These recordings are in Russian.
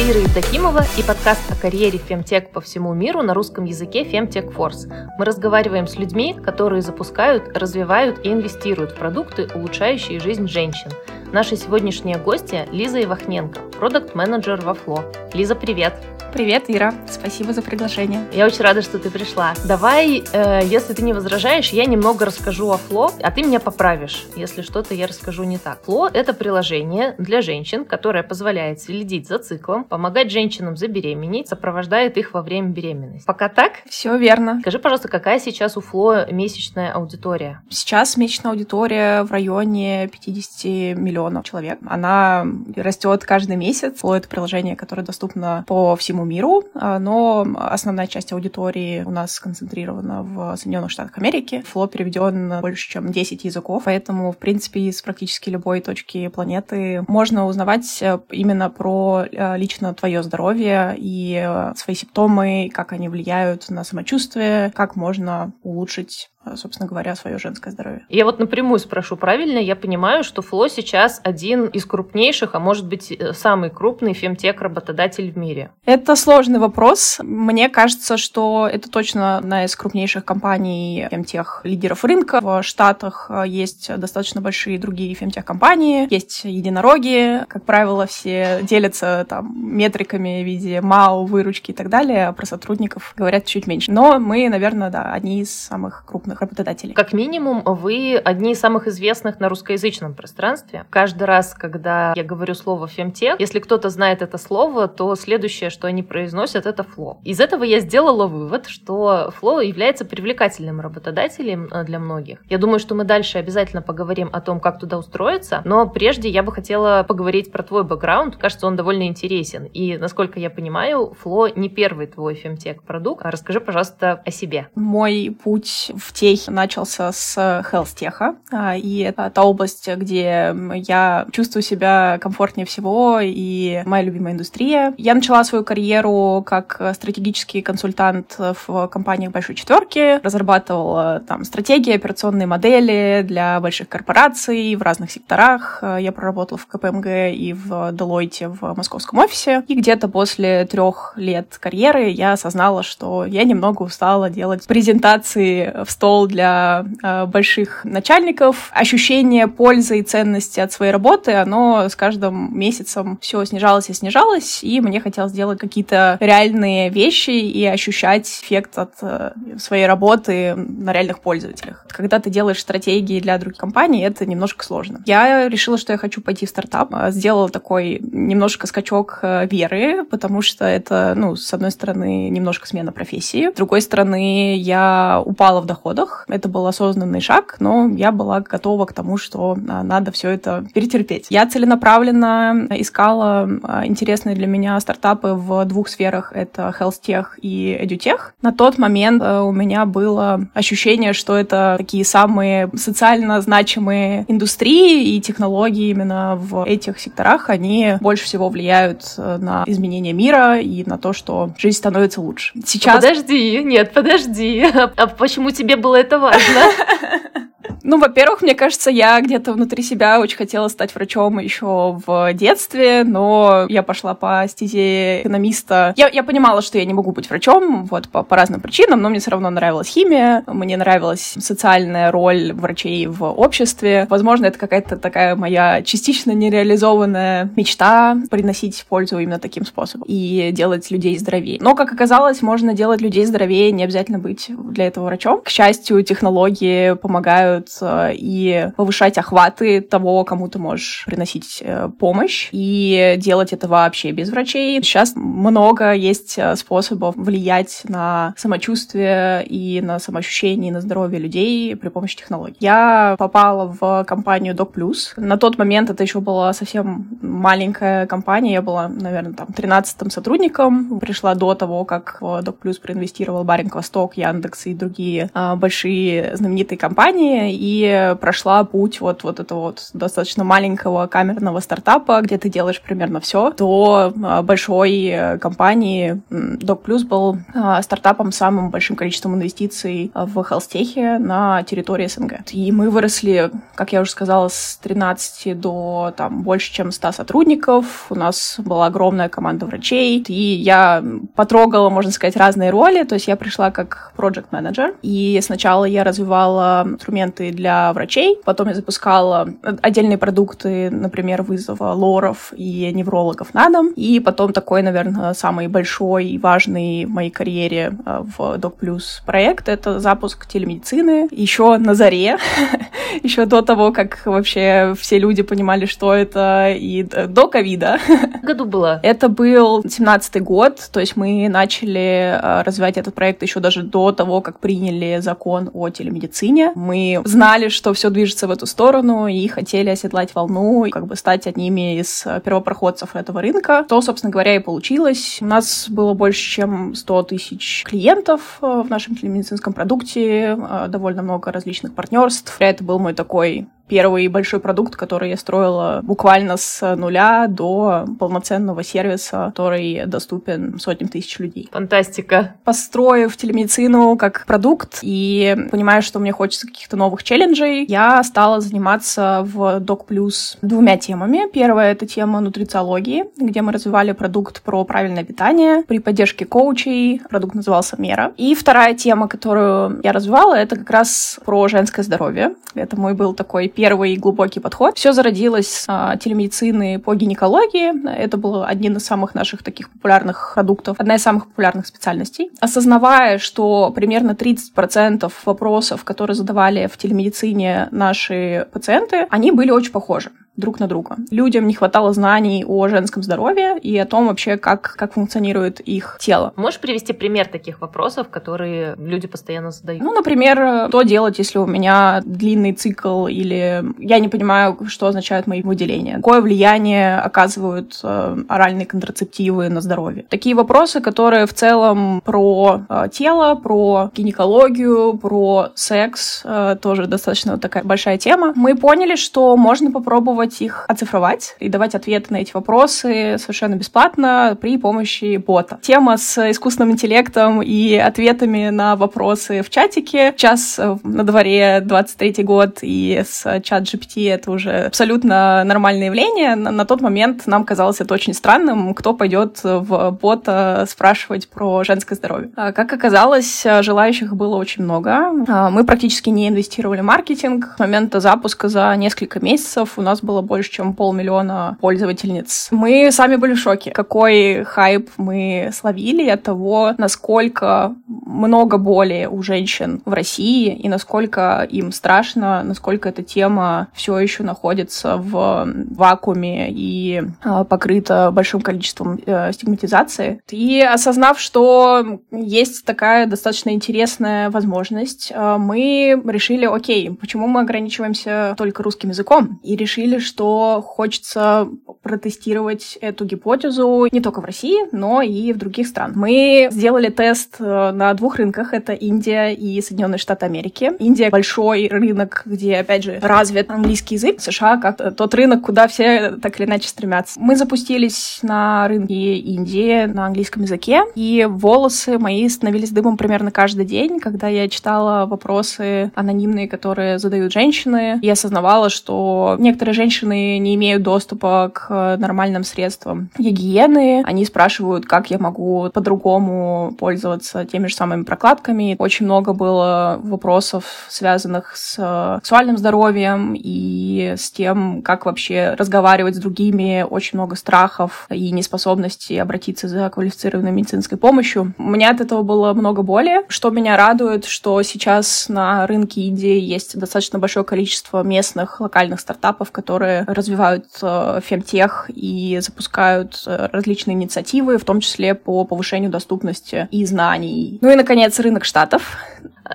Это Ира и подкаст о карьере фемтек по всему миру на русском языке Femtech Force. Мы разговариваем с людьми, которые запускают, развивают и инвестируют в продукты, улучшающие жизнь женщин. Наши сегодняшние гости Лиза Ивахненко, продукт-менеджер во Фло. Лиза, привет! Привет, Ира. Спасибо за приглашение. Я очень рада, что ты пришла. Давай, э, если ты не возражаешь, я немного расскажу о Фло, а ты меня поправишь, если что-то я расскажу не так. Фло — это приложение для женщин, которое позволяет следить за циклом, помогать женщинам забеременеть, сопровождает их во время беременности. Пока так? Все верно. Скажи, пожалуйста, какая сейчас у Фло месячная аудитория? Сейчас месячная аудитория в районе 50 миллионов человек. Она растет каждый месяц. Фло — это приложение, которое доступно по всему всему миру, а, но основная часть аудитории у нас сконцентрирована в Соединенных Штатах Америки. Фло переведен больше, чем 10 языков, поэтому, в принципе, из практически любой точки планеты можно узнавать э, именно про э, лично твое здоровье и э, свои симптомы, как они влияют на самочувствие, как можно улучшить собственно говоря, свое женское здоровье. Я вот напрямую спрошу, правильно я понимаю, что Фло сейчас один из крупнейших, а может быть э, самый крупный фемтек-работодатель в мире? Это сложный вопрос. Мне кажется, что это точно одна из крупнейших компаний фемтех лидеров рынка. В Штатах э, есть достаточно большие другие фемтех-компании, есть единороги, как правило, все делятся там метриками в виде МАУ, выручки и так далее, а про сотрудников говорят чуть меньше. Но мы, наверное, да, одни из самых крупных крупных работодателей. Как минимум, вы одни из самых известных на русскоязычном пространстве. Каждый раз, когда я говорю слово фемтех, если кто-то знает это слово, то следующее, что они произносят, это фло. Из этого я сделала вывод, что фло является привлекательным работодателем э, для многих. Я думаю, что мы дальше обязательно поговорим о том, как туда устроиться, но прежде я бы хотела поговорить про твой бэкграунд. Кажется, он довольно интересен. И, насколько я понимаю, фло не первый твой фемтех продукт. Расскажи, пожалуйста, о себе. Мой путь в тех начался с хелстеха, и это та область, где я чувствую себя комфортнее всего, и моя любимая индустрия. Я начала свою карьеру как стратегический консультант в компаниях Большой Четверки, разрабатывала там стратегии, операционные модели для больших корпораций в разных секторах. Я проработала в КПМГ и в Deloitte в московском офисе. И где-то после трех лет карьеры я осознала, что я немного устала делать презентации в стол стол для э, больших начальников. Ощущение пользы и ценности от своей работы, оно с каждым месяцем все снижалось и снижалось, и мне хотелось сделать какие-то реальные вещи и ощущать эффект от э, своей работы на реальных пользователях. Когда ты делаешь стратегии для других компаний, это немножко сложно. Я решила, что я хочу пойти в стартап. Сделала такой немножко скачок э, веры, потому что это, ну, с одной стороны, немножко смена профессии, с другой стороны, я упала в доходах, доходах. Это был осознанный шаг, но я была готова к тому, что а, надо все это перетерпеть. Я целенаправленно искала а, интересные для меня стартапы в двух сферах. Это health tech и edutech. На тот момент а, у меня было ощущение, что это такие самые социально значимые индустрии и технологии именно в этих секторах, они больше всего влияют на изменение мира и на то, что жизнь становится лучше. Сейчас... Подожди, нет, подожди. А почему тебе было это важно. Ну, во-первых, мне кажется, я где-то внутри себя очень хотела стать врачом еще в детстве, но я пошла по стезе экономиста. Я, я понимала, что я не могу быть врачом, вот, по, по разным причинам, но мне все равно нравилась химия, мне нравилась социальная роль врачей в обществе. Возможно, это какая-то такая моя частично нереализованная мечта приносить пользу именно таким способом и делать людей здоровее. Но, как оказалось, можно делать людей здоровее, не обязательно быть для этого врачом. К счастью, технологии помогают и повышать охваты того, кому ты можешь приносить э, помощь, и делать это вообще без врачей. Сейчас много есть э, способов влиять на самочувствие и на самоощущение, и на здоровье людей при помощи технологий. Я попала в компанию Doc Plus. На тот момент это еще была совсем маленькая компания. Я была, наверное, там 13-м сотрудником. Пришла до того, как в Doc Plus проинвестировал Баринг Восток, Яндекс и другие а, большие знаменитые компании. И прошла путь вот, вот этого вот достаточно маленького камерного стартапа, где ты делаешь примерно все, до а, большой компании. Doc Plus был а, стартапом с самым большим количеством инвестиций в хелстехе на территории СНГ. И мы выросли, как я уже сказала, с 13 до там больше, чем 100 сотрудников. У нас была огромная команда врачей, и я потрогала, можно сказать, разные роли. То есть я пришла как project менеджер и сначала я развивала инструменты для врачей, потом я запускала отдельные продукты, например, вызова лоров и неврологов на дом, и потом такой, наверное, самый большой и важный в моей карьере э, в Doc Plus проект — это запуск телемедицины еще на заре, еще до того, как вообще все люди понимали, что это, и до ковида. году было? Это был 17-й год, то есть мы начали э, развивать этот проект еще даже до того, как приняли закон о телемедицине. Мы знали, что все движется в эту сторону и хотели оседлать волну, и как бы стать одними из первопроходцев этого рынка. То, собственно говоря, и получилось. У нас было больше, чем 100 тысяч клиентов э, в нашем телемедицинском продукте, э, довольно много различных партнерств. Это был мой такой первый большой продукт, который я строила буквально с нуля до полноценного сервиса, который доступен сотням тысяч людей. Фантастика. Построив телемедицину как продукт и понимая, что мне хочется каких-то новых челленджей, я стала заниматься в Doc Plus двумя темами. Первая — это тема нутрициологии, где мы развивали продукт про правильное питание при поддержке коучей. Продукт назывался «Мера». И вторая тема, которую я развивала, это как раз про женское здоровье. Это мой был такой первый глубокий подход. Все зародилось с а, телемедицины по гинекологии. Это был один из самых наших таких популярных продуктов, одна из самых популярных специальностей. Осознавая, что примерно 30% вопросов, которые задавали в телемедицине наши пациенты, они были очень похожи друг на друга. Людям не хватало знаний о женском здоровье и о том вообще, как, как функционирует их тело. Можешь привести пример таких вопросов, которые люди постоянно задают? Ну, например, что делать, если у меня длинный цикл или я не понимаю, что означают мои выделения? Какое влияние оказывают э, оральные контрацептивы на здоровье? Такие вопросы, которые в целом про э, тело, про гинекологию, про секс, э, тоже достаточно такая большая тема. Мы поняли, что можно попробовать попробовать их оцифровать и давать ответы на эти вопросы совершенно бесплатно при помощи бота. Тема с искусственным интеллектом и ответами на вопросы в чатике. Сейчас э, на дворе 23 год, и с чат GPT это уже абсолютно нормальное явление. На, на тот момент нам казалось это очень странным, кто пойдет в бота спрашивать про женское здоровье. А, как оказалось, желающих было очень много. А, мы практически не инвестировали в маркетинг. С момента запуска за несколько месяцев у нас был было больше, чем полмиллиона пользовательниц. Мы сами были в шоке, какой хайп мы словили от того, насколько много боли у женщин в России и насколько им страшно, насколько эта тема все еще находится в вакууме и э, покрыта большим количеством э, стигматизации. И осознав, что есть такая достаточно интересная возможность, э, мы решили, окей, почему мы ограничиваемся только русским языком? И решили, что хочется протестировать эту гипотезу не только в России, но и в других странах. Мы сделали тест э, на двух рынках. Это Индия и Соединенные Штаты Америки. Индия — большой рынок, где, опять же, развит английский язык. США — как тот рынок, куда все так или иначе стремятся. Мы запустились на рынке Индии на английском языке, и волосы мои становились дымом примерно каждый день, когда я читала вопросы анонимные, которые задают женщины, и осознавала, что некоторые женщины женщины не имеют доступа к нормальным средствам гигиены. Они спрашивают, как я могу по-другому пользоваться теми же самыми прокладками. Очень много было вопросов, связанных с сексуальным здоровьем и с тем, как вообще разговаривать с другими. Очень много страхов и неспособности обратиться за квалифицированной медицинской помощью. У меня от этого было много боли. Что меня радует, что сейчас на рынке Индии есть достаточно большое количество местных локальных стартапов, которые которые развивают э, фемтех и запускают э, различные инициативы, в том числе по повышению доступности и знаний. Ну и, наконец, рынок Штатов.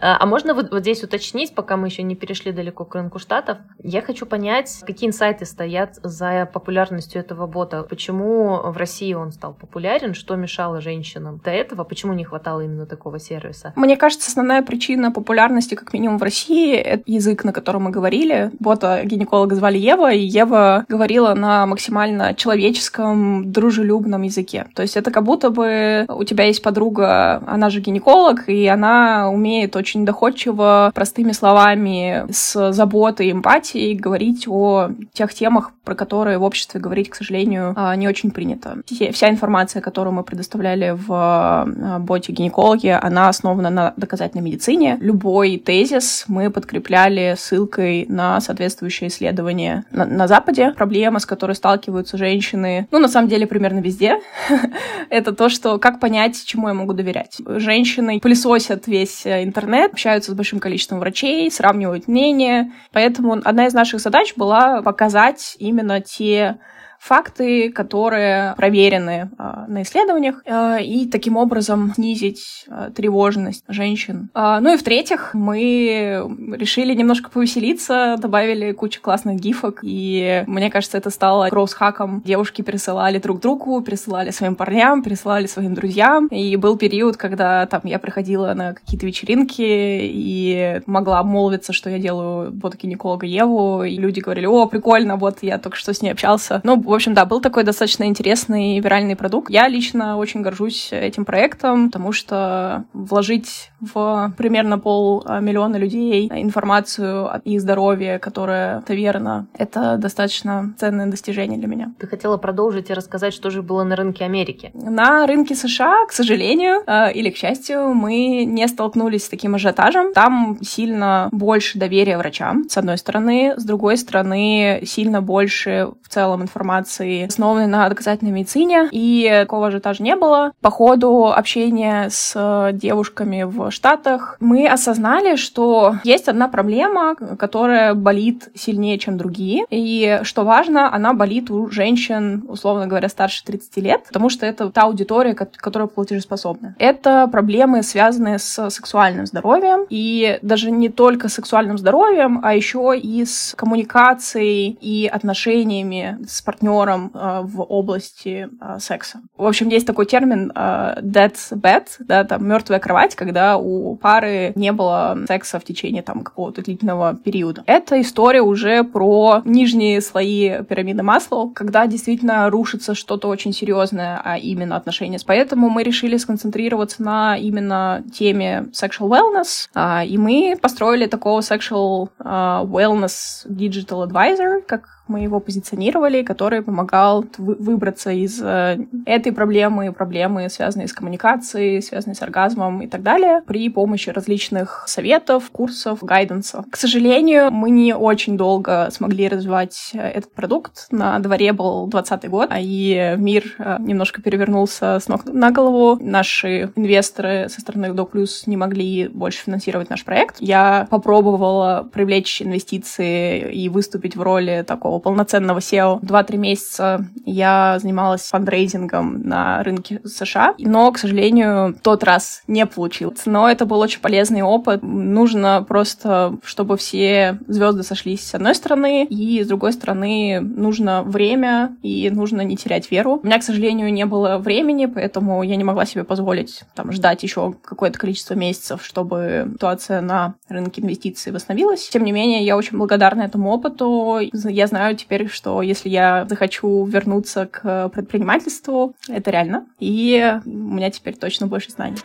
А, а можно вот, вот здесь уточнить, пока мы еще не перешли далеко к рынку штатов? Я хочу понять, какие инсайты стоят за популярностью этого бота. Почему в России он стал популярен? Что мешало женщинам до этого? Почему не хватало именно такого сервиса? Мне кажется, основная причина популярности, как минимум в России, это язык, на котором мы говорили. Бота гинеколога звали Ева, и Ева говорила на максимально человеческом, дружелюбном языке. То есть это как будто бы у тебя есть подруга, она же гинеколог, и она умеет очень доходчиво, простыми словами, с заботой и эмпатией говорить о тех темах, про которые в обществе говорить, к сожалению, а, не очень принято. Вся информация, которую мы предоставляли в а, боте гинекологи, она основана на доказательной медицине. Любой тезис мы подкрепляли ссылкой на соответствующее исследование на, на Западе. Проблема, с которой сталкиваются женщины, ну, на самом деле, примерно везде, это то, что как понять, чему я могу доверять. Женщины пылесосят весь э, интернет, общаются с большим количеством врачей, сравнивают мнения. Поэтому одна из наших задач была показать именно те факты, которые проверены э, на исследованиях, э, и таким образом снизить э, тревожность женщин. Э, ну и в-третьих, мы решили немножко повеселиться, добавили кучу классных гифок, и мне кажется, это стало гроус-хаком. Девушки пересылали друг другу, пересылали своим парням, пересылали своим друзьям, и был период, когда там я приходила на какие-то вечеринки и могла обмолвиться, что я делаю вот гинеколога Еву, и люди говорили, о, прикольно, вот я только что с ней общался. Ну, в общем, да, был такой достаточно интересный виральный продукт. Я лично очень горжусь этим проектом, потому что вложить в примерно полмиллиона людей информацию о их здоровье, которая верно, это достаточно ценное достижение для меня. Ты хотела продолжить и рассказать, что же было на рынке Америки? На рынке США, к сожалению, э, или к счастью, мы не столкнулись с таким ажиотажем. Там сильно больше доверия врачам, с одной стороны. С другой стороны, сильно больше в целом информации, основанной на доказательной медицине. И такого ажиотажа не было. По ходу общения с девушками в Штатах мы осознали, что есть одна проблема, которая болит сильнее, чем другие. И что важно, она болит у женщин, условно говоря, старше 30 лет, потому что это та аудитория, которая платежеспособна. Это проблемы, связанные с сексуальным здоровьем. И даже не только сексуальным здоровьем, а еще и с коммуникацией и отношениями с партнером э, в области э, секса. В общем, есть такой термин э, dead bed, да, там мертвая кровать, когда у пары не было секса в течение там какого-то длительного периода. Это история уже про нижние слои пирамиды масла, когда действительно рушится что-то очень серьезное, а именно отношения. Поэтому мы решили сконцентрироваться на именно теме sexual wellness, а, и мы построили такого sexual wellness digital advisor, как мы его позиционировали, который помогал выбраться из э, этой проблемы, проблемы, связанные с коммуникацией, связанные с оргазмом и так далее, при помощи различных советов, курсов, гайденса. К сожалению, мы не очень долго смогли развивать э, этот продукт. На дворе был 20 год, и мир э, немножко перевернулся с ног на голову. Наши инвесторы со стороны Doc не могли больше финансировать наш проект. Я попробовала привлечь инвестиции и выступить в роли такого такого полноценного SEO. Два-три месяца я занималась фандрейзингом на рынке США, но, к сожалению, тот раз не получилось. Но это был очень полезный опыт. Нужно просто, чтобы все звезды сошлись с одной стороны, и с другой стороны нужно время, и нужно не терять веру. У меня, к сожалению, не было времени, поэтому я не могла себе позволить там ждать еще какое-то количество месяцев, чтобы ситуация на рынке инвестиций восстановилась. Тем не менее, я очень благодарна этому опыту. Я знаю, знаю теперь, что если я захочу вернуться к предпринимательству, это реально. И у меня теперь точно больше знаний.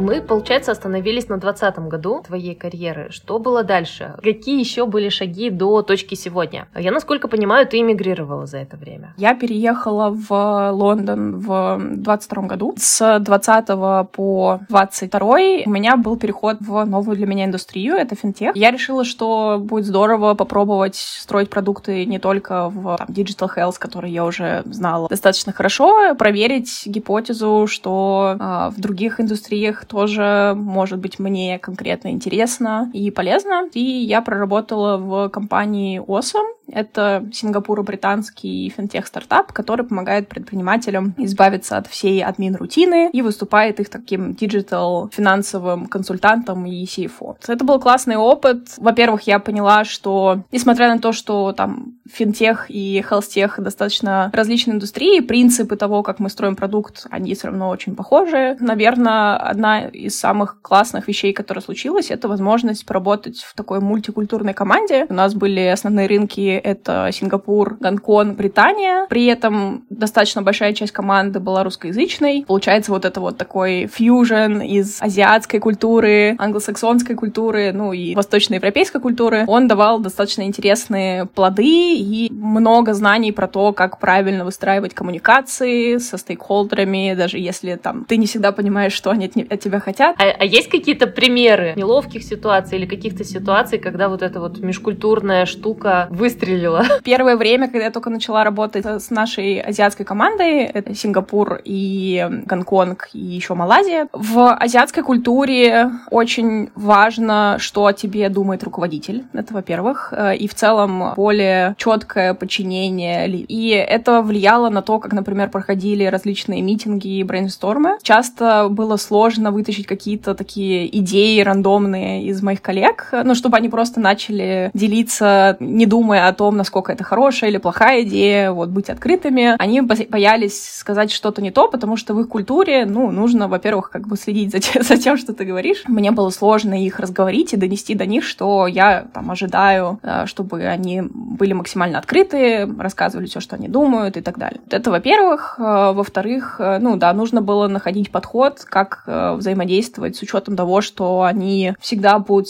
Мы, получается, остановились на 20 году твоей карьеры. Что было дальше? Какие еще были шаги до точки сегодня? Я, насколько понимаю, ты эмигрировала за это время. Я переехала в Лондон в 22 году. С 20 по 22 у меня был переход в новую для меня индустрию, это финтех. Я решила, что будет здорово попробовать строить продукты не только в там, Digital Health, который я уже знала достаточно хорошо, проверить гипотезу, что э, в других индустриях тоже может быть мне конкретно интересно и полезно. И я проработала в компании Awesome, Это сингапуро-британский финтех-стартап, который помогает предпринимателям избавиться от всей админ-рутины и выступает их таким digital финансовым консультантом и CFO. Это был классный опыт. Во-первых, я поняла, что несмотря на то, что там финтех и healthtech достаточно различные индустрии, принципы того, как мы строим продукт, они все равно очень похожи. Наверное, одна из самых классных вещей, которая случилась, это возможность поработать в такой мультикультурной команде. У нас были основные рынки — это Сингапур, Гонконг, Британия. При этом достаточно большая часть команды была русскоязычной. Получается вот это вот такой фьюжн из азиатской культуры, англосаксонской культуры, ну и восточноевропейской культуры. Он давал достаточно интересные плоды и много знаний про то, как правильно выстраивать коммуникации со стейкхолдерами, даже если там ты не всегда понимаешь, что они от, от тебя хотят. А, а есть какие-то примеры неловких ситуаций или каких-то ситуаций, когда вот эта вот межкультурная штука выстрелила? Первое время, когда я только начала работать с нашей азиатской командой, это Сингапур и Гонконг и еще Малайзия, в азиатской культуре очень важно, что о тебе думает руководитель. Это, во-первых. Э, и в целом более четкое подчинение. И это влияло на то, как, например, проходили различные митинги и брейнстормы. Часто было сложно вытащить какие-то такие идеи рандомные из моих коллег, ну, чтобы они просто начали делиться, не думая о том, насколько это хорошая или плохая идея, вот, быть открытыми. Они боялись сказать что-то не то, потому что в их культуре, ну, нужно, во-первых, как бы следить за, тем, за тем, что ты говоришь. Мне было сложно их разговорить и донести до них, что я там ожидаю, э, чтобы они были максимально открыты, рассказывали все, что они думают и так далее. Это, во-первых. Э, во-вторых, э, ну да, нужно было находить подход, как взаимодействовать с учетом того, что они всегда будут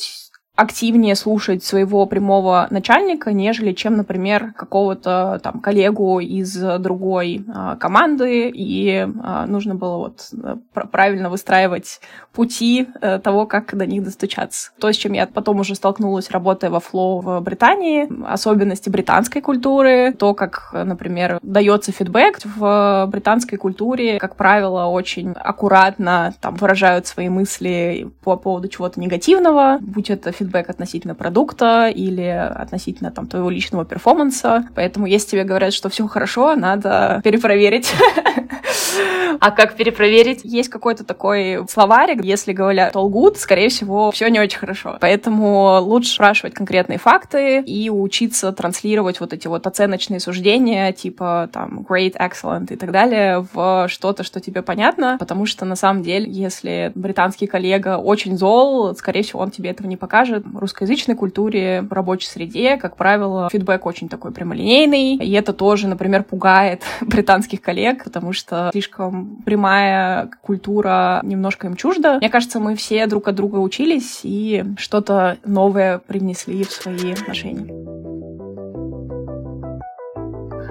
активнее слушать своего прямого начальника, нежели чем, например, какого-то там коллегу из другой а, команды, и а, нужно было вот э, правильно выстраивать пути а, того, как до них достучаться. То, с чем я потом уже столкнулась, работая во Flow в Британии, особенности британской культуры, то, как, например, дается фидбэк в британской культуре, как правило, очень аккуратно там выражают свои мысли по поводу чего-то негативного, будь это фидбэк фидбэк относительно продукта или относительно там твоего личного перформанса. Поэтому если тебе говорят, что все хорошо, надо перепроверить. А как перепроверить? Есть какой-то такой словарик, если говорят all good, скорее всего, все не очень хорошо. Поэтому лучше спрашивать конкретные факты и учиться транслировать вот эти вот оценочные суждения, типа там great, excellent и так далее, в что-то, что тебе понятно, потому что на самом деле, если британский коллега очень зол, скорее всего, он тебе этого не покажет, русскоязычной культуре, в рабочей среде, как правило, фидбэк очень такой прямолинейный, и это тоже, например, пугает британских коллег, потому что слишком прямая культура немножко им чужда. Мне кажется, мы все друг от друга учились и что-то новое привнесли в свои отношения.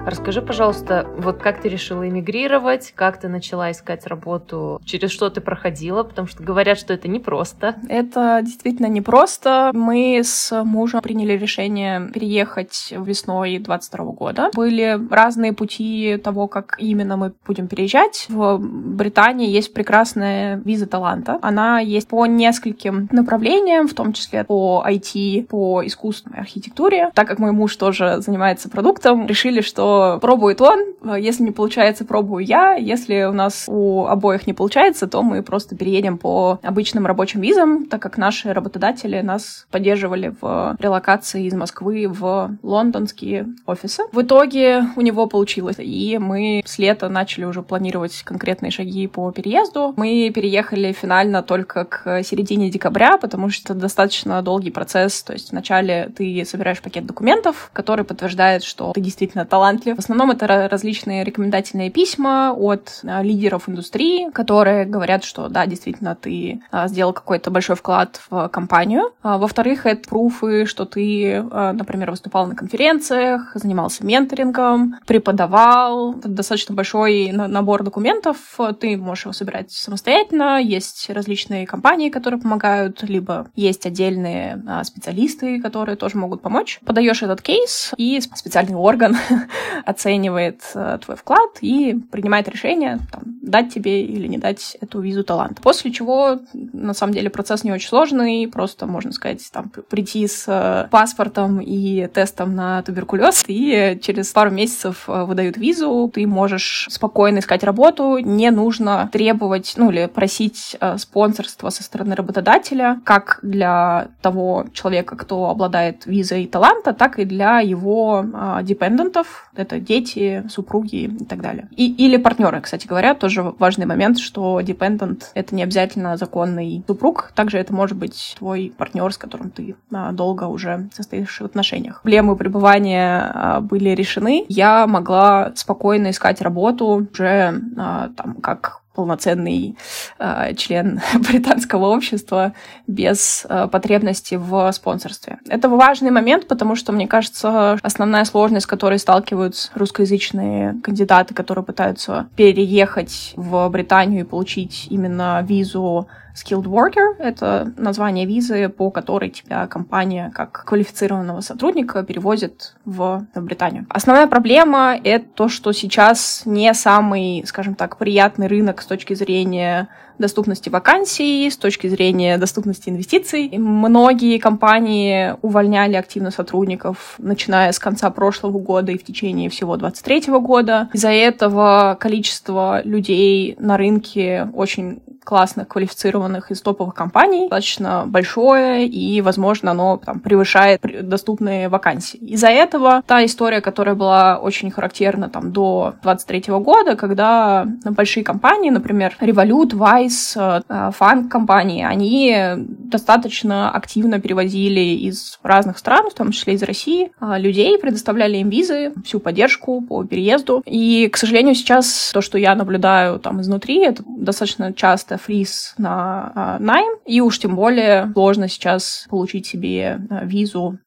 Расскажи, пожалуйста, вот как ты решила эмигрировать, как ты начала искать работу, через что ты проходила, потому что говорят, что это непросто. Это действительно непросто. Мы с мужем приняли решение переехать весной 22 года. Были разные пути того, как именно мы будем переезжать. В Британии есть прекрасная виза таланта. Она есть по нескольким направлениям, в том числе по IT, по искусственной архитектуре. Так как мой муж тоже занимается продуктом, решили, что пробует он, если не получается, пробую я. Если у нас у обоих не получается, то мы просто переедем по обычным рабочим визам, так как наши работодатели нас поддерживали в релокации из Москвы в лондонские офисы. В итоге у него получилось, и мы с лета начали уже планировать конкретные шаги по переезду. Мы переехали финально только к середине декабря, потому что это достаточно долгий процесс. То есть вначале ты собираешь пакет документов, который подтверждает, что ты действительно талант талантлив. В основном это различные рекомендательные письма от а, лидеров индустрии, которые говорят, что да, действительно, ты а, сделал какой-то большой вклад в компанию. А, во-вторых, это пруфы, что ты, например, выступал на конференциях, занимался менторингом, преподавал. Это достаточно большой набор документов. Ты можешь его собирать самостоятельно. Есть различные компании, которые помогают, либо есть отдельные специалисты, которые тоже могут помочь. Подаешь этот кейс, и специальный орган оценивает э, твой вклад и принимает решение, там, дать тебе или не дать эту визу талант. После чего, на самом деле, процесс не очень сложный, просто, можно сказать, там, прийти с э, паспортом и тестом на туберкулез, и через пару месяцев э, выдают визу, ты можешь спокойно искать работу, не нужно требовать, ну, или просить спонсорства со стороны работодателя, как для того человека, кто обладает визой таланта, так и для его депендентов, это дети, супруги и так далее. И, или партнеры, кстати говоря, тоже важный момент, что dependent — это не обязательно законный супруг, также это может быть твой партнер, с которым ты а, долго уже состоишь в отношениях. Проблемы пребывания а, были решены. Я могла спокойно искать работу уже а, там как полноценный э, член британского общества без э, потребности в спонсорстве. Это важный момент, потому что, мне кажется, основная сложность, с которой сталкиваются русскоязычные кандидаты, которые пытаются переехать в Британию и получить именно визу Skilled Worker — это название визы, по которой тебя компания как квалифицированного сотрудника перевозит в Британию. Основная проблема — это то, что сейчас не самый, скажем так, приятный рынок с точки зрения доступности вакансий, с точки зрения доступности инвестиций. И многие компании увольняли активно сотрудников, начиная с конца прошлого года и в течение всего 2023 года. Из-за этого количество людей на рынке очень классных, квалифицированных из топовых компаний достаточно большое, и, возможно, оно там, превышает доступные вакансии. Из-за этого та история, которая была очень характерна там, до 23 года, когда большие компании, например, Revolut, Vice, фан-компании, они достаточно активно перевозили из разных стран, в том числе из России, а, людей, предоставляли им визы, всю поддержку по переезду. И, к сожалению, сейчас то, что я наблюдаю там изнутри, это достаточно часто фриз на найм, и уж тем более сложно сейчас получить себе а, визу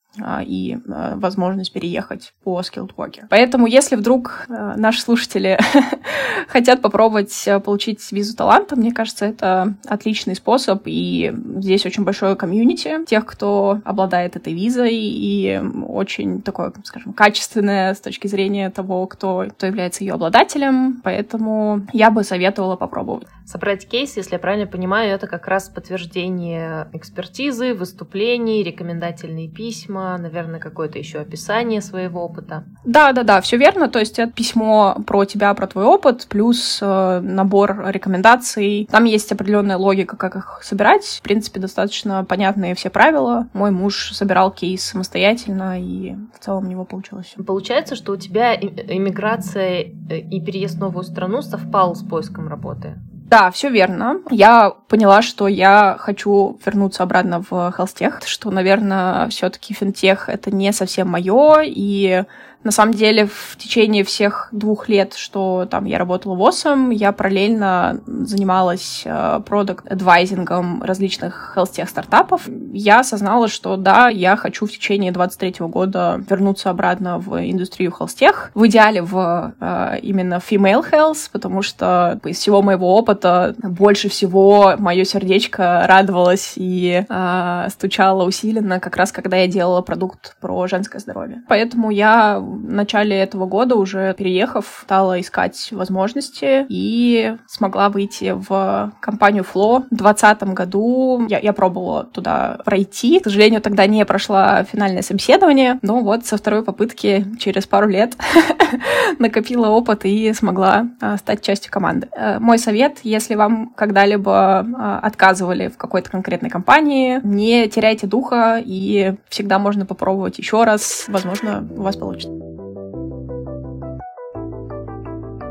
и а, возможность переехать по skilled worker. Поэтому, если вдруг а, наши слушатели хотят попробовать получить визу таланта, мне кажется, это отличный способ, и здесь очень большое комьюнити тех, кто обладает этой визой, и очень такое, скажем, качественное с точки зрения того, кто, кто является ее обладателем, поэтому я бы советовала попробовать. Собрать кейс, если я правильно понимаю, это как раз подтверждение экспертизы, выступлений, рекомендательные письма, наверное, какое-то еще описание своего опыта. Да, да, да, все верно. То есть это письмо про тебя, про твой опыт, плюс э, набор рекомендаций. Там есть определенная логика, как их собирать. В принципе, достаточно понятные все правила. Мой муж собирал кейс самостоятельно, и в целом у него получилось. Получается, что у тебя иммиграция э, и переезд в новую страну совпал с поиском работы? Да, все верно. Я поняла, что я хочу вернуться обратно в холстех, что, наверное, все-таки финтех это не совсем мое, и на самом деле, в течение всех двух лет, что там я работала в ОСом, я параллельно занималась продукт э, адвайзингом различных health стартапов. Я осознала, что да, я хочу в течение 23 года вернуться обратно в индустрию health в идеале в э, именно female health, потому что из всего моего опыта больше всего мое сердечко радовалось и э, стучало усиленно как раз когда я делала продукт про женское здоровье. Поэтому я в начале этого года уже переехав, стала искать возможности и смогла выйти в компанию Flow. В 2020 году я, я пробовала туда пройти. К сожалению, тогда не прошла финальное собеседование, но вот со второй попытки через пару лет накопила опыт и смогла а, стать частью команды. Э, мой совет, если вам когда-либо а, отказывали в какой-то конкретной компании, не теряйте духа и всегда можно попробовать еще раз. Возможно, у вас получится.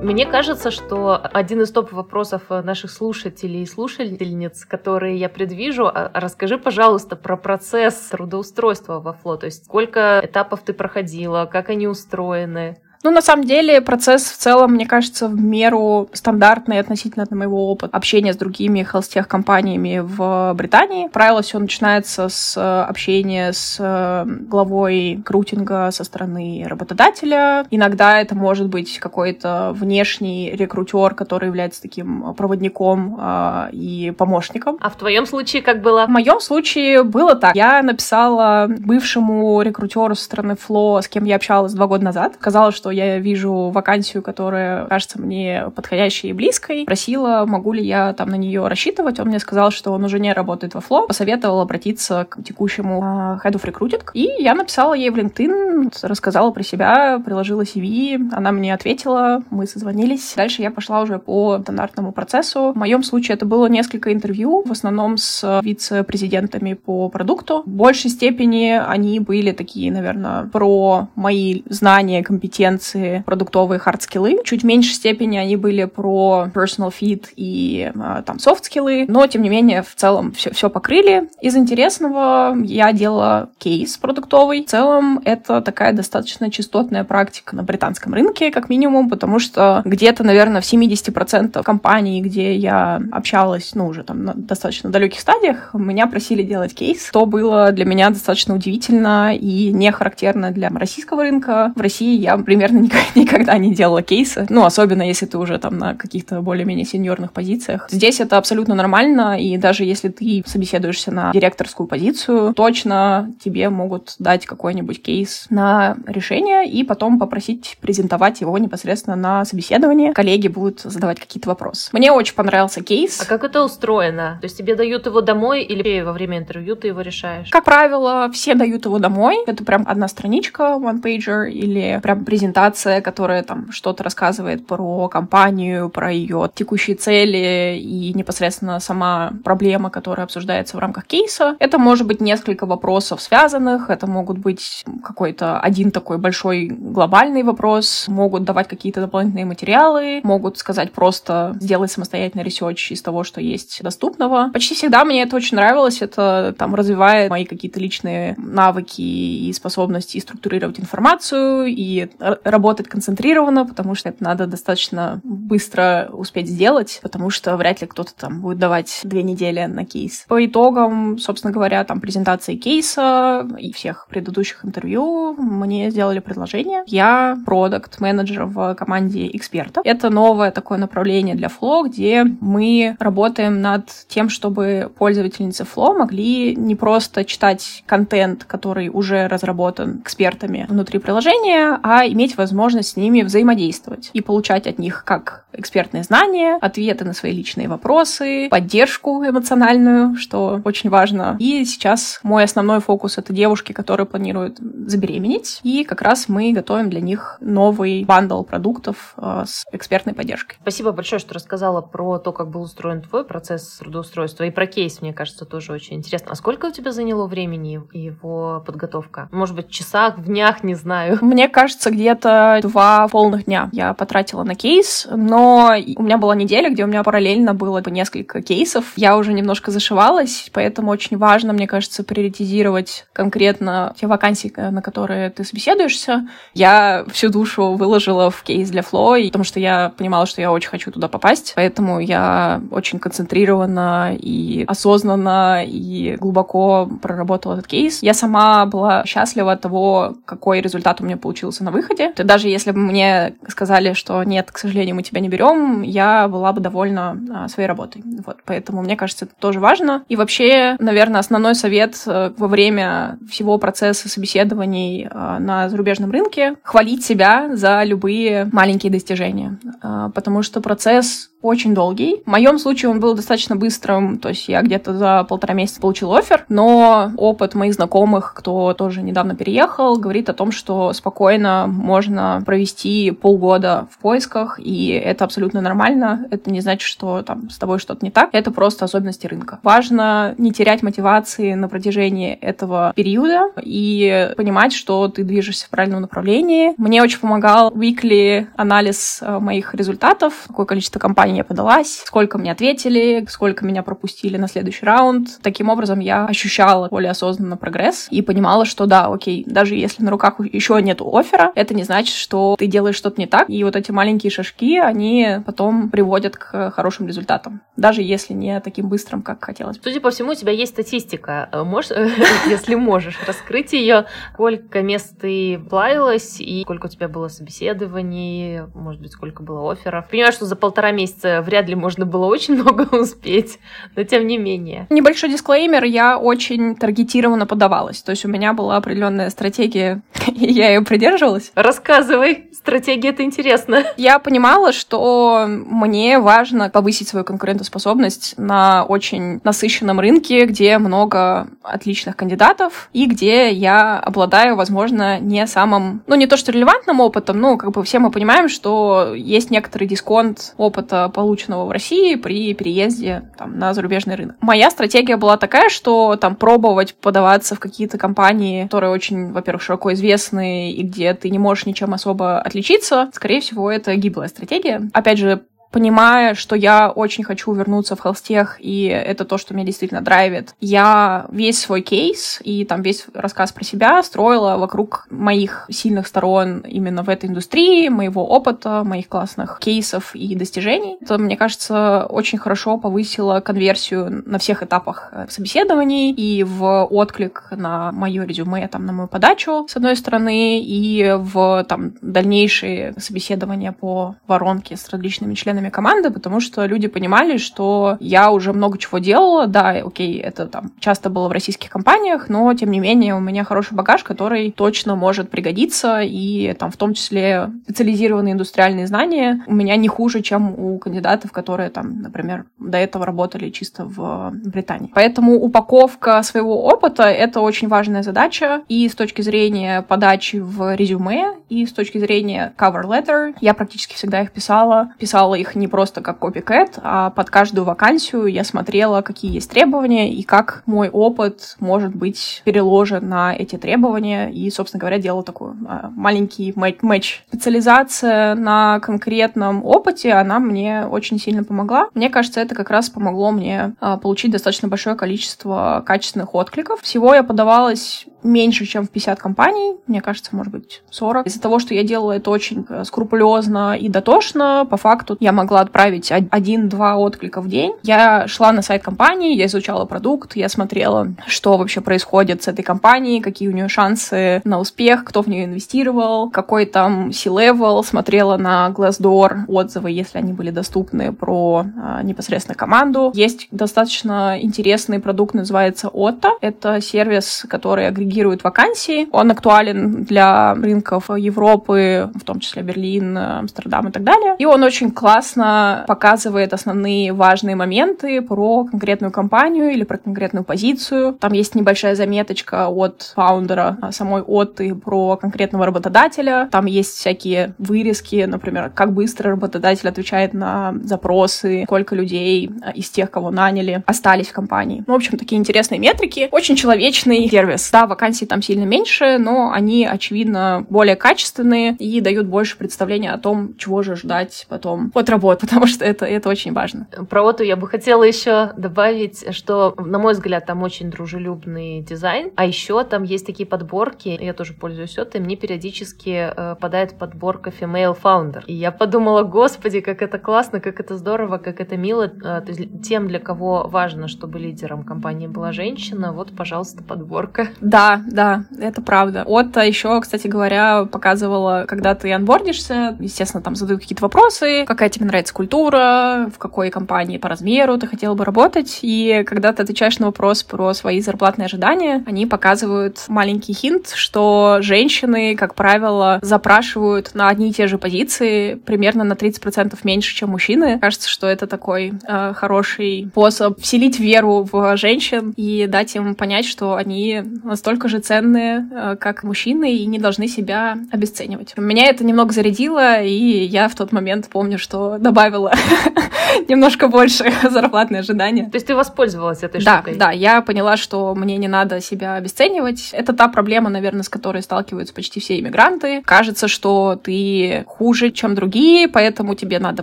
Мне кажется, что один из топ-вопросов наших слушателей и слушательниц, которые я предвижу, а, расскажи, пожалуйста, про процесс трудоустройства во флот. То есть сколько этапов ты проходила, как они устроены? Ну, на самом деле, процесс в целом, мне кажется, в меру стандартный относительно моего опыта общения с другими хелстех компаниями в Британии. Правило, все начинается с э, общения с э, главой крутинга со стороны работодателя. Иногда это может быть какой-то внешний рекрутер, который является таким проводником э, и помощником. А в твоем случае как было? В моем случае было так. Я написала бывшему рекрутеру со стороны Фло, с кем я общалась два года назад, сказала, что я вижу вакансию, которая кажется мне подходящей и близкой. Просила, могу ли я там на нее рассчитывать. Он мне сказал, что он уже не работает во Flow. Посоветовал обратиться к текущему uh, Head of Recruiting. И я написала ей в LinkedIn, рассказала про себя, приложила CV. Она мне ответила, мы созвонились. Дальше я пошла уже по стандартному процессу. В моем случае это было несколько интервью, в основном с вице-президентами по продукту. В большей степени они были такие, наверное, про мои знания, компетенции, продуктовые хардскиллы. Чуть в меньшей степени они были про personal fit и а, там софт-скиллы, но, тем не менее, в целом все, все покрыли. Из интересного я делала кейс продуктовый. В целом это такая достаточно частотная практика на британском рынке, как минимум, потому что где-то, наверное, в 70% компаний, где я общалась, ну, уже там на достаточно далеких стадиях, меня просили делать кейс. То было для меня достаточно удивительно и не характерно для российского рынка. В России я примерно никогда не делала кейсы, ну, особенно если ты уже там на каких-то более-менее сеньорных позициях. Здесь это абсолютно нормально, и даже если ты собеседуешься на директорскую позицию, точно тебе могут дать какой-нибудь кейс на решение и потом попросить презентовать его непосредственно на собеседовании. Коллеги будут задавать какие-то вопросы. Мне очень понравился кейс. А как это устроено? То есть тебе дают его домой или во время интервью ты его решаешь? Как правило, все дают его домой. Это прям одна страничка, one-pager, или прям презентация, которая там что-то рассказывает про компанию, про ее текущие цели и непосредственно сама проблема, которая обсуждается в рамках кейса. Это может быть несколько вопросов связанных, это могут быть какой-то один такой большой глобальный вопрос, могут давать какие-то дополнительные материалы, могут сказать просто сделать самостоятельный ресерч из того, что есть доступного. Почти всегда мне это очень нравилось, это там развивает мои какие-то личные навыки и способности структурировать информацию, и работать концентрированно, потому что это надо достаточно быстро успеть сделать, потому что вряд ли кто-то там будет давать две недели на кейс. По итогам, собственно говоря, там презентации кейса и всех предыдущих интервью мне сделали предложение. Я продукт менеджер в команде экспертов. Это новое такое направление для Flow, где мы работаем над тем, чтобы пользовательницы Flow могли не просто читать контент, который уже разработан экспертами внутри приложения, а иметь возможность с ними взаимодействовать и получать от них как экспертные знания, ответы на свои личные вопросы, поддержку эмоциональную, что очень важно. И сейчас мой основной фокус — это девушки, которые планируют забеременеть, и как раз мы готовим для них новый бандл продуктов э, с экспертной поддержкой. Спасибо большое, что рассказала про то, как был устроен твой процесс трудоустройства, и про кейс, мне кажется, тоже очень интересно. А сколько у тебя заняло времени его подготовка? Может быть, часах, в днях, не знаю. Мне кажется, где-то два полных дня я потратила на кейс, но у меня была неделя, где у меня параллельно было несколько кейсов. Я уже немножко зашивалась, поэтому очень важно, мне кажется, приоритизировать конкретно те вакансии, на которые ты собеседуешься. Я всю душу выложила в кейс для Flow, потому что я понимала, что я очень хочу туда попасть, поэтому я очень концентрированно и осознанно и глубоко проработала этот кейс. Я сама была счастлива от того, какой результат у меня получился на выходе. Даже если бы мне сказали, что нет, к сожалению, мы тебя не берем, я была бы довольна а, своей работой. Вот, поэтому мне кажется, это тоже важно. И вообще, наверное, основной совет э, во время всего процесса собеседований э, на зарубежном рынке — хвалить себя за любые маленькие достижения, э, потому что процесс очень долгий. В моем случае он был достаточно быстрым, то есть я где-то за полтора месяца получил офер, но опыт моих знакомых, кто тоже недавно переехал, говорит о том, что спокойно можно провести полгода в поисках, и это абсолютно нормально. Это не значит, что там с тобой что-то не так. Это просто особенности рынка. Важно не терять мотивации на протяжении этого периода и понимать, что ты движешься в правильном направлении. Мне очень помогал weekly анализ э, моих результатов, какое количество компаний компании я подалась, сколько мне ответили, сколько меня пропустили на следующий раунд. Таким образом, я ощущала более осознанно прогресс и понимала, что да, окей, даже если на руках еще нет оффера, это не значит, что ты делаешь что-то не так. И вот эти маленькие шажки, они потом приводят к хорошим результатам, даже если не таким быстрым, как хотелось. Судя по всему, у тебя есть статистика. Можешь, если можешь, раскрыть ее, сколько мест ты плавилась и сколько у тебя было собеседований, может быть, сколько было офферов. Понимаю, что за полтора месяца вряд ли можно было очень много успеть, но тем не менее. Небольшой дисклеймер, я очень таргетированно подавалась. То есть у меня была определенная стратегия, и я ее придерживалась. Рассказывай, стратегия это интересно. Я понимала, что мне важно повысить свою конкурентоспособность на очень насыщенном рынке, где много отличных кандидатов и где я обладаю, возможно, не самым, ну не то что релевантным опытом, но как бы все мы понимаем, что есть некоторый дисконт опыта, полученного в России при переезде там, на зарубежный рынок. Моя стратегия была такая, что там пробовать подаваться в какие-то компании, которые очень, во-первых, широко известны и где ты не можешь ничем особо отличиться, скорее всего, это гиблая стратегия. Опять же, понимая, что я очень хочу вернуться в холстех, и это то, что меня действительно драйвит, я весь свой кейс и там весь рассказ про себя строила вокруг моих сильных сторон именно в этой индустрии, моего опыта, моих классных кейсов и достижений. Это, мне кажется, очень хорошо повысило конверсию на всех этапах э, собеседований и в отклик на мое резюме, там, на мою подачу, с одной стороны, и в там дальнейшие собеседования по воронке с различными членами членами команды, потому что люди понимали, что я уже много чего делала. Да, окей, это там часто было в российских компаниях, но тем не менее у меня хороший багаж, который точно может пригодиться, и там в том числе специализированные индустриальные знания у меня не хуже, чем у кандидатов, которые там, например, до этого работали чисто в Британии. Поэтому упаковка своего опыта — это очень важная задача, и с точки зрения подачи в резюме, и с точки зрения cover letter. Я практически всегда их писала. Писала их не просто как копикэт, а под каждую вакансию я смотрела, какие есть требования и как мой опыт может быть переложен на эти требования. И, собственно говоря, делала такой а, маленький матч. Специализация на конкретном опыте, она мне очень сильно помогла. Мне кажется, это как раз помогло мне а, получить достаточно большое количество качественных откликов. Всего я подавалась меньше, чем в 50 компаний, мне кажется, может быть, 40. Из-за того, что я делала это очень э, скрупулезно и дотошно, по факту я могла отправить один-два отклика в день. Я шла на сайт компании, я изучала продукт, я смотрела, что вообще происходит с этой компанией, какие у нее шансы на успех, кто в нее инвестировал, какой там C-level, смотрела на Glassdoor отзывы, если они были доступны про а, непосредственно команду. Есть достаточно интересный продукт, называется Otto. Это сервис, который агрегирует агрегирует вакансии. Он актуален для рынков Европы, в том числе Берлин, Амстердам и так далее. И он очень классно показывает основные важные моменты про конкретную компанию или про конкретную позицию. Там есть небольшая заметочка от фаундера самой Отты про конкретного работодателя. Там есть всякие вырезки, например, как быстро работодатель отвечает на запросы, сколько людей из тех, кого наняли, остались в компании. Ну, в общем, такие интересные метрики. Очень человечный сервис. Да, вакансий там сильно меньше, но они, очевидно, более качественные и дают больше представления о том, чего же ждать потом от работы, потому что это, это очень важно. Про Оту я бы хотела еще добавить, что, на мой взгляд, там очень дружелюбный дизайн, а еще там есть такие подборки, я тоже пользуюсь Отой, мне периодически э, падает подборка Female Founder. И я подумала, господи, как это классно, как это здорово, как это мило. Э, то есть тем, для кого важно, чтобы лидером компании была женщина, вот, пожалуйста, подборка. Да, да, это правда. Отто еще, кстати говоря, показывала, когда ты анбордишься, естественно, там задают какие-то вопросы, какая тебе нравится культура, в какой компании по размеру ты хотела бы работать, и когда ты отвечаешь на вопрос про свои зарплатные ожидания, они показывают маленький хинт, что женщины, как правило, запрашивают на одни и те же позиции примерно на 30% меньше, чем мужчины. Кажется, что это такой э, хороший способ вселить веру в женщин и дать им понять, что они настолько настолько же ценные, э, как мужчины, и не должны себя обесценивать. Меня это немного зарядило, и я в тот момент помню, что добавила немножко больше зарплатные ожидания. То есть ты воспользовалась этой да, штукой? Да, я поняла, что мне не надо себя обесценивать. Это та проблема, наверное, с которой сталкиваются почти все иммигранты. Кажется, что ты хуже, чем другие, поэтому тебе надо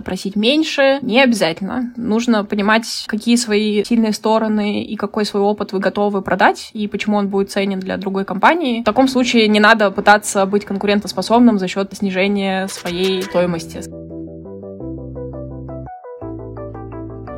просить меньше. Не обязательно. Нужно понимать, какие свои сильные стороны и какой свой опыт вы готовы продать, и почему он будет ценен для другой компании. В таком случае не надо пытаться быть конкурентоспособным за счет снижения своей стоимости.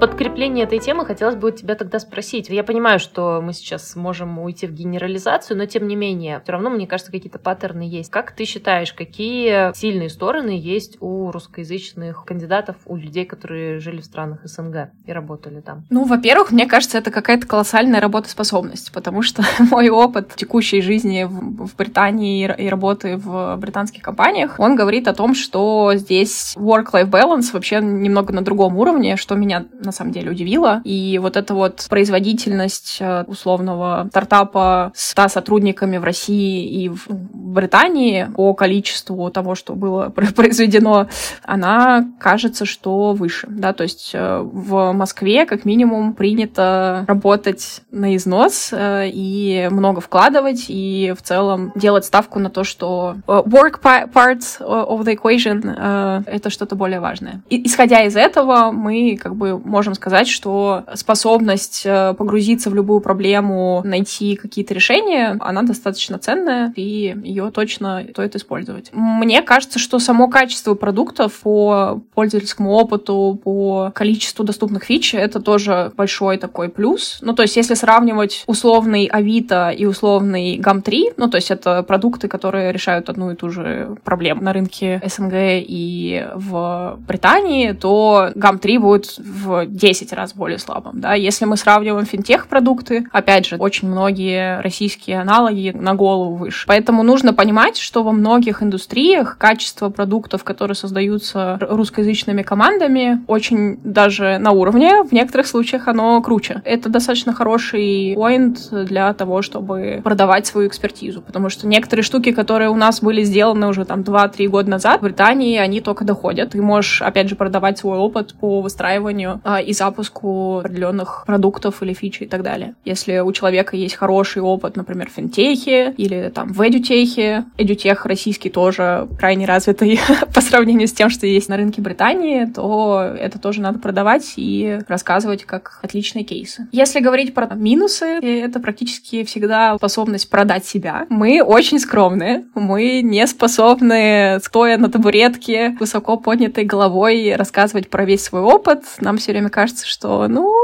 Подкрепление этой темы хотелось бы у тебя тогда спросить. Я понимаю, что мы сейчас можем уйти в генерализацию, но тем не менее, все равно, мне кажется, какие-то паттерны есть. Как ты считаешь, какие сильные стороны есть у русскоязычных кандидатов, у людей, которые жили в странах СНГ и работали там? Ну, во-первых, мне кажется, это какая-то колоссальная работоспособность, потому что мой опыт текущей жизни в, в Британии и работы в британских компаниях, он говорит о том, что здесь work-life balance вообще немного на другом уровне, что меня на самом деле удивило. И вот эта вот производительность э, условного стартапа с 100 сотрудниками в России и в Британии по количеству того, что было произведено, она кажется, что выше. Да? То есть э, в Москве как минимум принято работать на износ э, и много вкладывать, и в целом делать ставку на то, что work part of the equation — это что-то более важное. И, исходя из этого, мы как бы можем сказать, что способность э, погрузиться в любую проблему, найти какие-то решения, она достаточно ценная, и ее точно стоит использовать. Мне кажется, что само качество продуктов по пользовательскому опыту, по количеству доступных фич, это тоже большой такой плюс. Ну, то есть, если сравнивать условный Авито и условный GAM3, ну, то есть, это продукты, которые решают одну и ту же проблему на рынке СНГ и в Британии, то GAM3 будет в 10 раз более слабым. Да? Если мы сравниваем финтех-продукты, опять же, очень многие российские аналоги на голову выше. Поэтому нужно понимать, что во многих индустриях качество продуктов, которые создаются русскоязычными командами, очень даже на уровне, в некоторых случаях оно круче. Это достаточно хороший поинт для того, чтобы продавать свою экспертизу, потому что некоторые штуки, которые у нас были сделаны уже там 2-3 года назад, в Британии они только доходят. Ты можешь, опять же, продавать свой опыт по выстраиванию а, и запуску определенных продуктов или фичи и так далее. Если у человека есть хороший опыт, например, в финтехе или там в эдютехе, эдютех российский тоже крайне развитый по сравнению с тем, что есть на рынке Британии, то это тоже надо продавать и рассказывать как отличные кейсы. Если говорить про минусы, это практически всегда способность продать себя. Мы очень скромные, мы не способны, стоя на табуретке, высоко поднятой головой, рассказывать про весь свой опыт. Нам все время время кажется, что, ну,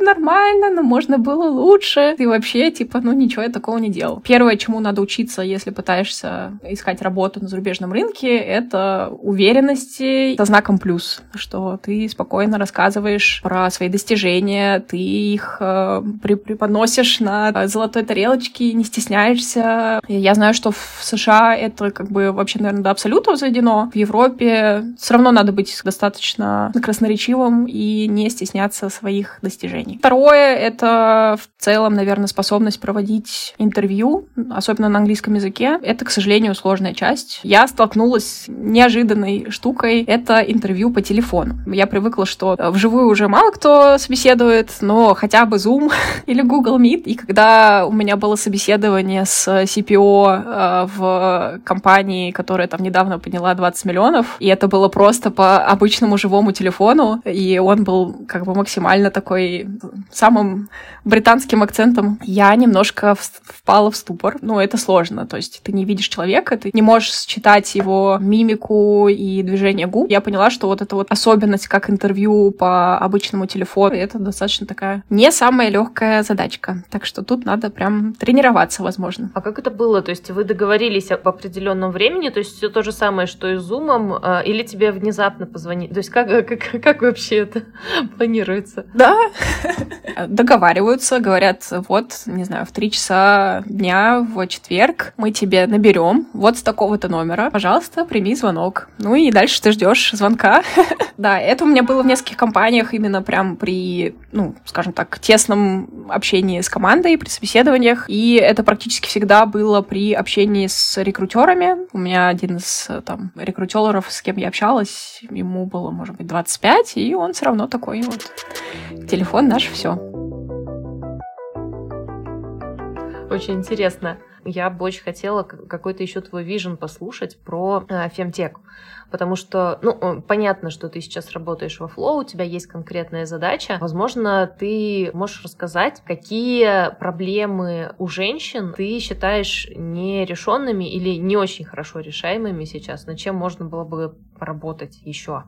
нормально, но можно было лучше. И вообще, типа, ну, ничего я такого не делал. Первое, чему надо учиться, если пытаешься искать работу на зарубежном рынке, это уверенности со знаком плюс, что ты спокойно рассказываешь про свои достижения, ты их э, преподносишь на золотой тарелочке, не стесняешься. Я знаю, что в США это как бы вообще, наверное, до абсолюта заведено. В Европе все равно надо быть достаточно красноречивым и не стесняться своих достижений. Второе — это в целом, наверное, способность проводить интервью, особенно на английском языке. Это, к сожалению, сложная часть. Я столкнулась с неожиданной штукой. Это интервью по телефону. Я привыкла, что вживую уже мало кто собеседует, но хотя бы Zoom или Google Meet. И когда у меня было собеседование с CPO э, в компании, которая там недавно подняла 20 миллионов, и это было просто по обычному живому телефону, и он был как бы максимально такой самым британским акцентом. Я немножко впала в ступор. Ну, это сложно. То есть ты не видишь человека, ты не можешь считать его мимику и движение губ. Я поняла, что вот эта вот особенность, как интервью по обычному телефону, это достаточно такая не самая легкая задачка. Так что тут надо прям тренироваться, возможно. А как это было? То есть вы договорились об определенном времени, то есть все то же самое, что и с Зумом, а, или тебе внезапно позвонить? То есть как, как, как вообще это планируется. Да, договариваются, говорят, вот, не знаю, в три часа дня в четверг мы тебе наберем вот с такого-то номера. Пожалуйста, прими звонок. Ну и дальше ты ждешь звонка. Да, это у меня было в нескольких компаниях именно прям при, ну, скажем так, тесном общении с командой, при собеседованиях. И это практически всегда было при общении с рекрутерами. У меня один из там рекрутеров, с кем я общалась, ему было, может быть, 25, и он все равно такой вот. Телефон наш все. Очень интересно. Я бы очень хотела какой-то еще твой вижен послушать про э, фемтек. Потому что, ну, э, понятно, что ты сейчас работаешь во Flow, у тебя есть конкретная задача. Возможно, ты можешь рассказать, какие проблемы у женщин ты считаешь нерешенными или не очень хорошо решаемыми сейчас, над чем можно было бы поработать еще?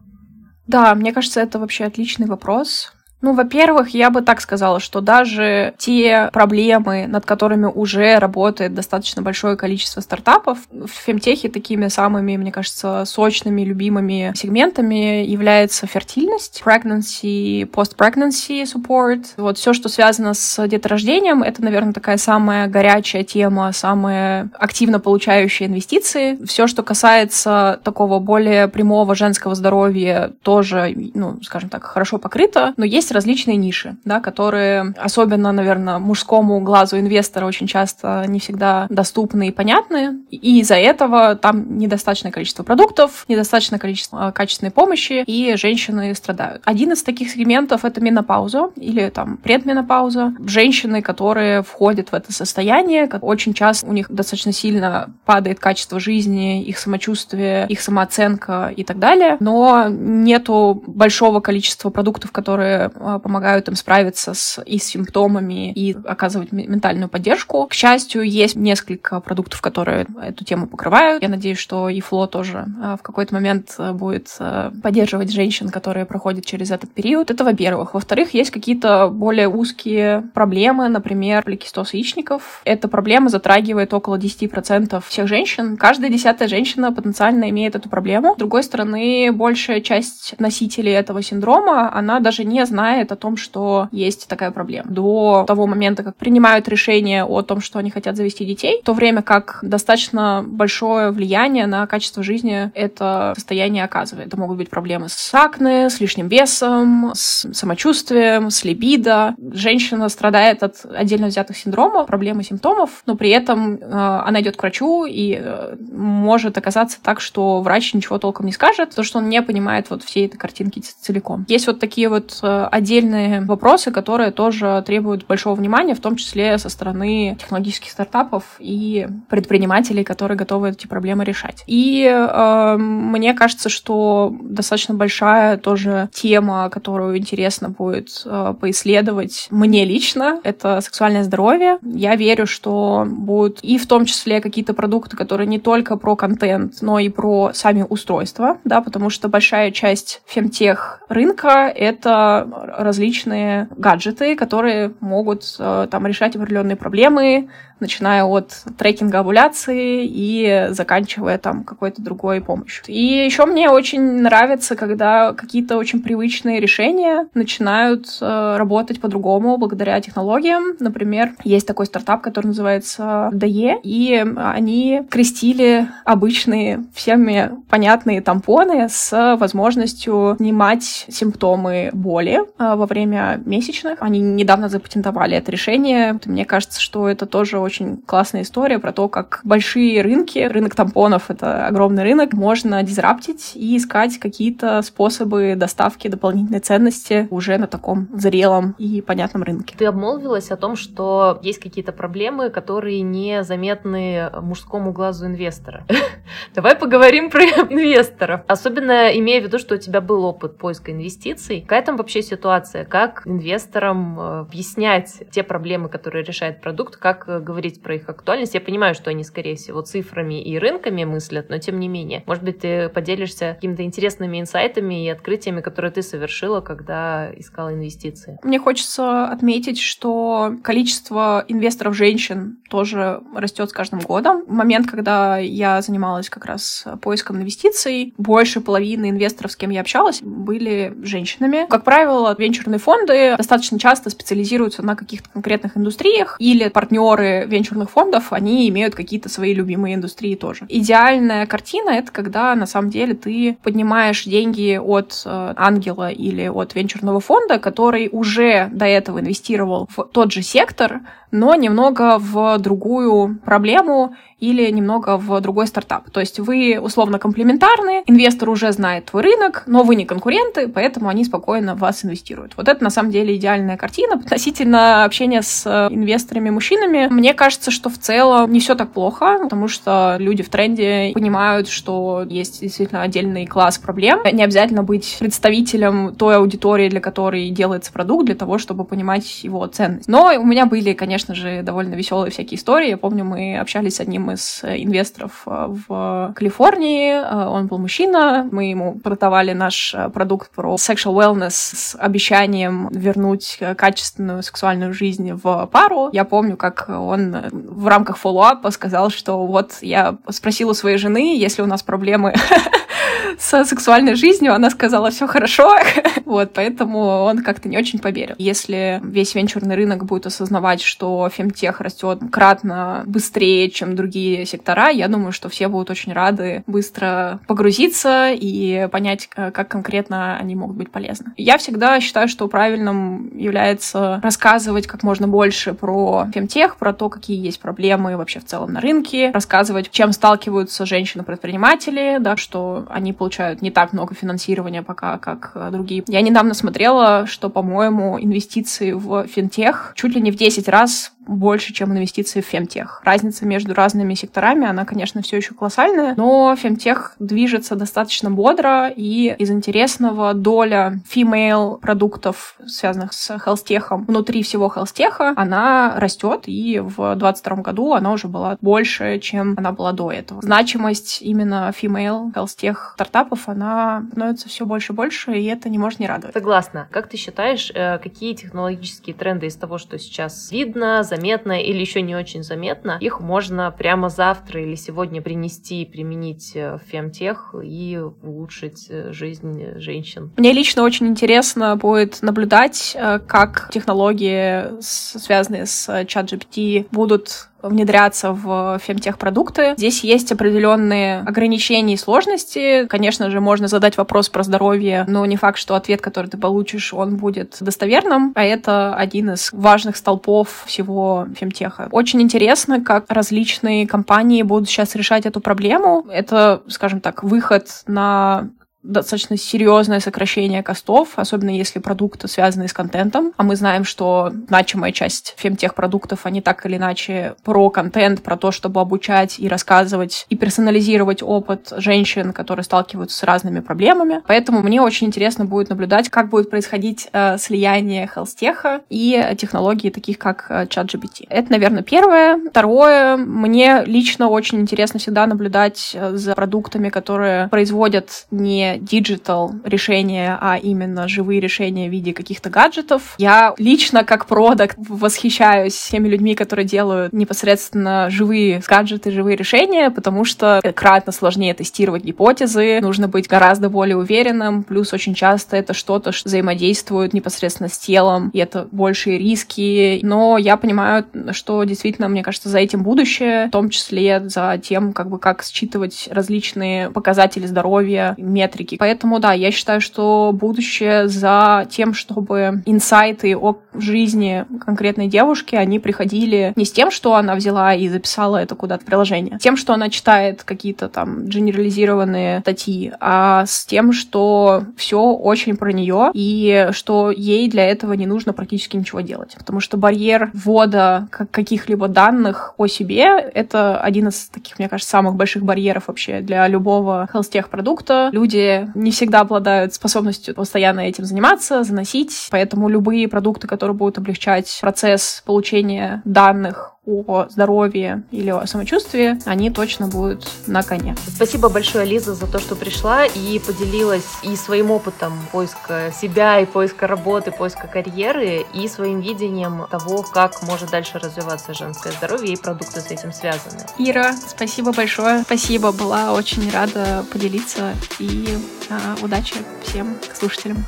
Да, мне кажется, это вообще отличный вопрос. Ну, во-первых, я бы так сказала, что даже те проблемы, над которыми уже работает достаточно большое количество стартапов, в фемтехе такими самыми, мне кажется, сочными, любимыми сегментами является фертильность, pregnancy, post-pregnancy support. Вот все, что связано с деторождением, это, наверное, такая самая горячая тема, самая активно получающая инвестиции. Все, что касается такого более прямого женского здоровья, тоже, ну, скажем так, хорошо покрыто, но есть различные ниши, да, которые особенно, наверное, мужскому глазу инвестора очень часто не всегда доступны и понятны, и из-за этого там недостаточное количество продуктов, недостаточное количество а, качественной помощи, и женщины страдают. Один из таких сегментов — это менопауза или там предменопауза. Женщины, которые входят в это состояние, очень часто у них достаточно сильно падает качество жизни, их самочувствие, их самооценка и так далее, но нету большого количества продуктов, которые помогают им справиться с и с симптомами, и оказывать ментальную поддержку. К счастью, есть несколько продуктов, которые эту тему покрывают. Я надеюсь, что и Фло тоже а, в какой-то момент а, будет поддерживать женщин, которые проходят через этот период. Это во-первых. Во-вторых, есть какие-то более узкие проблемы, например, поликистоз яичников. Эта проблема затрагивает около 10% всех женщин. Каждая десятая женщина потенциально имеет эту проблему. С другой стороны, большая часть носителей этого синдрома, она даже не знает о том, что есть такая проблема. До того момента, как принимают решение о том, что они хотят завести детей, в то время как достаточно большое влияние на качество жизни это состояние оказывает. Это могут быть проблемы с акне, с лишним весом, с самочувствием, с либидо. Женщина страдает от отдельно взятых синдромов, проблем и симптомов, но при этом э, она идет к врачу и э, может оказаться так, что врач ничего толком не скажет, потому что он не понимает вот всей этой картинки целиком. Есть вот такие вот э, отдельные вопросы, которые тоже требуют большого внимания, в том числе со стороны технологических стартапов и предпринимателей, которые готовы эти проблемы решать. И э, мне кажется, что достаточно большая тоже тема, которую интересно будет э, поисследовать мне лично, это сексуальное здоровье. Я верю, что будут и в том числе какие-то продукты, которые не только про контент, но и про сами устройства, да, потому что большая часть фемтех рынка — это различные гаджеты, которые могут э, там решать определенные проблемы, начиная от трекинга овуляции и заканчивая там какой-то другой помощью. И еще мне очень нравится, когда какие-то очень привычные решения начинают э, работать по-другому благодаря технологиям. Например, есть такой стартап, который называется DE, и они крестили обычные всеми понятные тампоны с возможностью снимать симптомы боли э, во время месячных. Они недавно запатентовали это решение. Мне кажется, что это тоже очень очень классная история про то, как большие рынки, рынок тампонов — это огромный рынок, можно дизраптить и искать какие-то способы доставки дополнительной ценности уже на таком зрелом и понятном рынке. Ты обмолвилась о том, что есть какие-то проблемы, которые не заметны мужскому глазу инвестора. Давай поговорим про инвесторов. Особенно имея в виду, что у тебя был опыт поиска инвестиций. Какая там вообще ситуация? Как инвесторам э, объяснять те проблемы, которые решает продукт, как э, говорить говорить про их актуальность. Я понимаю, что они, скорее всего, цифрами и рынками мыслят, но тем не менее. Может быть, ты поделишься какими-то интересными инсайтами и открытиями, которые ты совершила, когда искала инвестиции. Мне хочется отметить, что количество инвесторов женщин тоже растет с каждым годом. В момент, когда я занималась как раз поиском инвестиций, больше половины инвесторов, с кем я общалась, были женщинами. Как правило, венчурные фонды достаточно часто специализируются на каких-то конкретных индустриях или партнеры венчурных фондов, они имеют какие-то свои любимые индустрии тоже. Идеальная картина — это когда на самом деле ты поднимаешь деньги от э, ангела или от венчурного фонда, который уже до этого инвестировал в тот же сектор, но немного в другую проблему или немного в другой стартап. То есть вы условно комплементарны, инвестор уже знает твой рынок, но вы не конкуренты, поэтому они спокойно в вас инвестируют. Вот это на самом деле идеальная картина. Относительно общения с инвесторами-мужчинами, мне кажется, что в целом не все так плохо, потому что люди в тренде понимают, что есть действительно отдельный класс проблем. Не обязательно быть представителем той аудитории, для которой делается продукт, для того, чтобы понимать его ценность. Но у меня были, конечно же, довольно веселые всякие истории. Я помню, мы общались с одним из инвесторов э, в Калифорнии. Э, он был мужчина. Мы ему продавали наш э, продукт про sexual wellness с обещанием вернуть качественную сексуальную жизнь в пару. Я помню, как он в рамках фоллоуапа сказал, что вот я спросила своей жены, если у нас проблемы с сексуальной жизнью, она сказала, все хорошо, вот, поэтому он как-то не очень поверил. Если весь венчурный рынок будет осознавать, что фемтех растет кратно быстрее, чем другие сектора, я думаю, что все будут очень рады быстро погрузиться и понять, э, как конкретно они могут быть полезны. Я всегда считаю, что правильным является рассказывать как можно больше про фемтех, про то, какие есть проблемы вообще в целом на рынке, рассказывать, чем сталкиваются женщины-предприниматели, да, что они получают не так много финансирования пока, как э, другие. Я недавно смотрела, что, по-моему, инвестиции в финтех чуть ли не в 10 раз больше, чем инвестиции в фемтех. Разница между разными секторами, она, конечно, все еще колоссальная, но фемтех движется достаточно бодро, и из интересного доля female продуктов, связанных с хелстехом, внутри всего хелстеха, она растет, и в 2022 году она уже была больше, чем она была до этого. Значимость именно female хелстех стартапов, она становится все больше и больше, и это не может не радовать. Согласна. Как ты считаешь, э, какие технологические тренды из того, что сейчас видно, заметно или еще не очень заметно, их можно прямо завтра или сегодня принести и применить э, в фемтех и улучшить э, жизнь женщин? Мне лично очень интересно будет наблюдать, как технологии, связанные с чат GPT, будут внедряться в фемтехпродукты. Здесь есть определенные ограничения и сложности. Конечно же, можно задать вопрос про здоровье, но не факт, что ответ, который ты получишь, он будет достоверным, а это один из важных столпов всего фемтеха. Очень интересно, как различные компании будут сейчас решать эту проблему. Это, скажем так, выход на достаточно серьезное сокращение костов, особенно если продукты связаны с контентом. А мы знаем, что значимая часть фемтех продуктов, они так или иначе про контент, про то, чтобы обучать и рассказывать и персонализировать опыт женщин, которые сталкиваются с разными проблемами. Поэтому мне очень интересно будет наблюдать, как будет происходить э, слияние хелстеха и технологий таких, как э, ChatGPT. Это, наверное, первое. Второе, мне лично очень интересно всегда наблюдать э, за продуктами, которые производят не digital решения, а именно живые решения в виде каких-то гаджетов. Я лично как продакт восхищаюсь теми людьми, которые делают непосредственно живые гаджеты, живые решения, потому что кратно сложнее тестировать гипотезы, нужно быть гораздо более уверенным, плюс очень часто это что-то что взаимодействует непосредственно с телом, и это большие риски, но я понимаю, что действительно, мне кажется, за этим будущее, в том числе за тем, как бы как считывать различные показатели здоровья, метрики метрики. Поэтому, да, я считаю, что будущее за тем, чтобы инсайты о жизни конкретной девушки, они приходили не с тем, что она взяла и записала это куда-то в приложение, тем, что она читает какие-то там генерализированные статьи, а с тем, что все очень про нее и что ей для этого не нужно практически ничего делать. Потому что барьер ввода каких-либо данных о себе — это один из таких, мне кажется, самых больших барьеров вообще для любого хелстех продукта. Люди не всегда обладают способностью постоянно этим заниматься, заносить. Поэтому любые продукты, которые будут облегчать процесс получения данных о здоровье или о самочувствии, они точно будут на коне. Спасибо большое, Лиза, за то, что пришла и поделилась и своим опытом поиска себя, и поиска работы, поиска карьеры, и своим видением того, как может дальше развиваться женское здоровье и продукты с этим связаны. Ира, спасибо большое. Спасибо, была очень рада поделиться и а, удачи всем слушателям.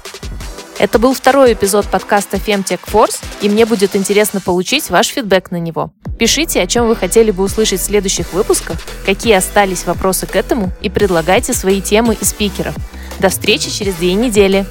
Это был второй эпизод подкаста Femtech Force, и мне будет интересно получить ваш фидбэк на него. Пишите, о чем вы хотели бы услышать в следующих выпусках, какие остались вопросы к этому, и предлагайте свои темы и спикеров. До встречи через две недели.